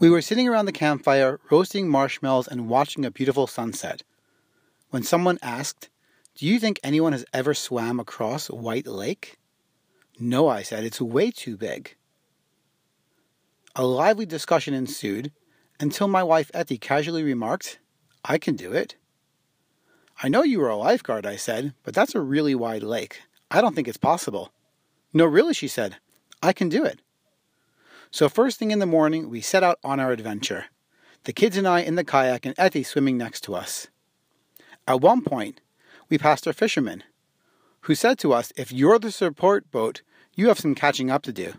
We were sitting around the campfire, roasting marshmallows and watching a beautiful sunset, when someone asked, Do you think anyone has ever swam across White Lake? No, I said, it's way too big. A lively discussion ensued until my wife Etty casually remarked, I can do it. I know you are a lifeguard, I said, but that's a really wide lake. I don't think it's possible. No, really, she said. I can do it. So, first thing in the morning, we set out on our adventure. The kids and I in the kayak and Etty swimming next to us. At one point, we passed our fisherman, who said to us, If you're the support boat, you have some catching up to do.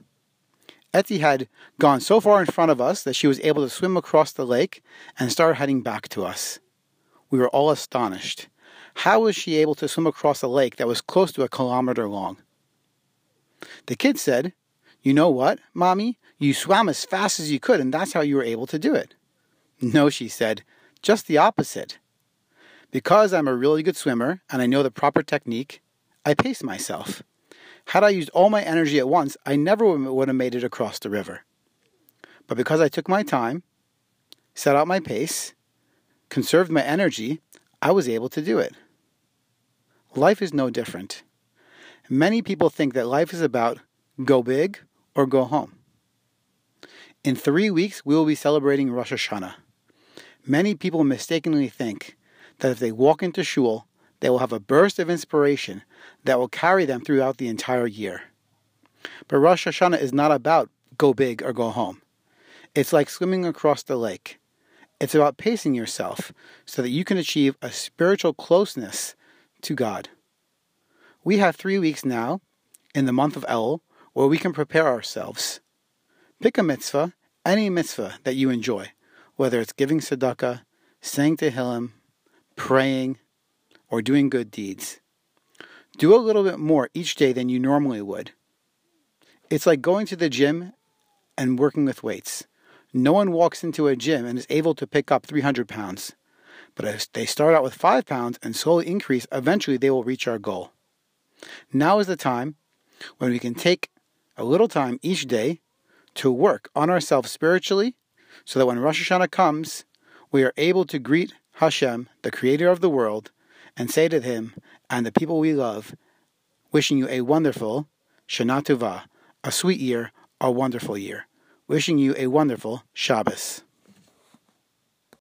Etty had gone so far in front of us that she was able to swim across the lake and start heading back to us. We were all astonished. How was she able to swim across a lake that was close to a kilometer long? The kid said, You know what, Mommy? You swam as fast as you could, and that's how you were able to do it. No, she said, just the opposite. Because I'm a really good swimmer and I know the proper technique, I pace myself. Had I used all my energy at once, I never would have made it across the river. But because I took my time, set out my pace, conserved my energy, I was able to do it. Life is no different. Many people think that life is about go big or go home. In three weeks, we will be celebrating Rosh Hashanah. Many people mistakenly think that if they walk into shul, they will have a burst of inspiration that will carry them throughout the entire year. But Rosh Hashanah is not about go big or go home. It's like swimming across the lake. It's about pacing yourself so that you can achieve a spiritual closeness to God. We have three weeks now in the month of Elul where we can prepare ourselves. Pick a mitzvah, any mitzvah that you enjoy, whether it's giving tzedakah, saying Tehillim, praying, or doing good deeds. Do a little bit more each day than you normally would. It's like going to the gym and working with weights. No one walks into a gym and is able to pick up 300 pounds. But if they start out with 5 pounds and slowly increase, eventually they will reach our goal. Now is the time when we can take a little time each day to work on ourselves spiritually so that when Rosh Hashanah comes, we are able to greet Hashem, the creator of the world, and say to him and the people we love, wishing you a wonderful Shana Tova, a sweet year, a wonderful year. Wishing you a wonderful Shabbos.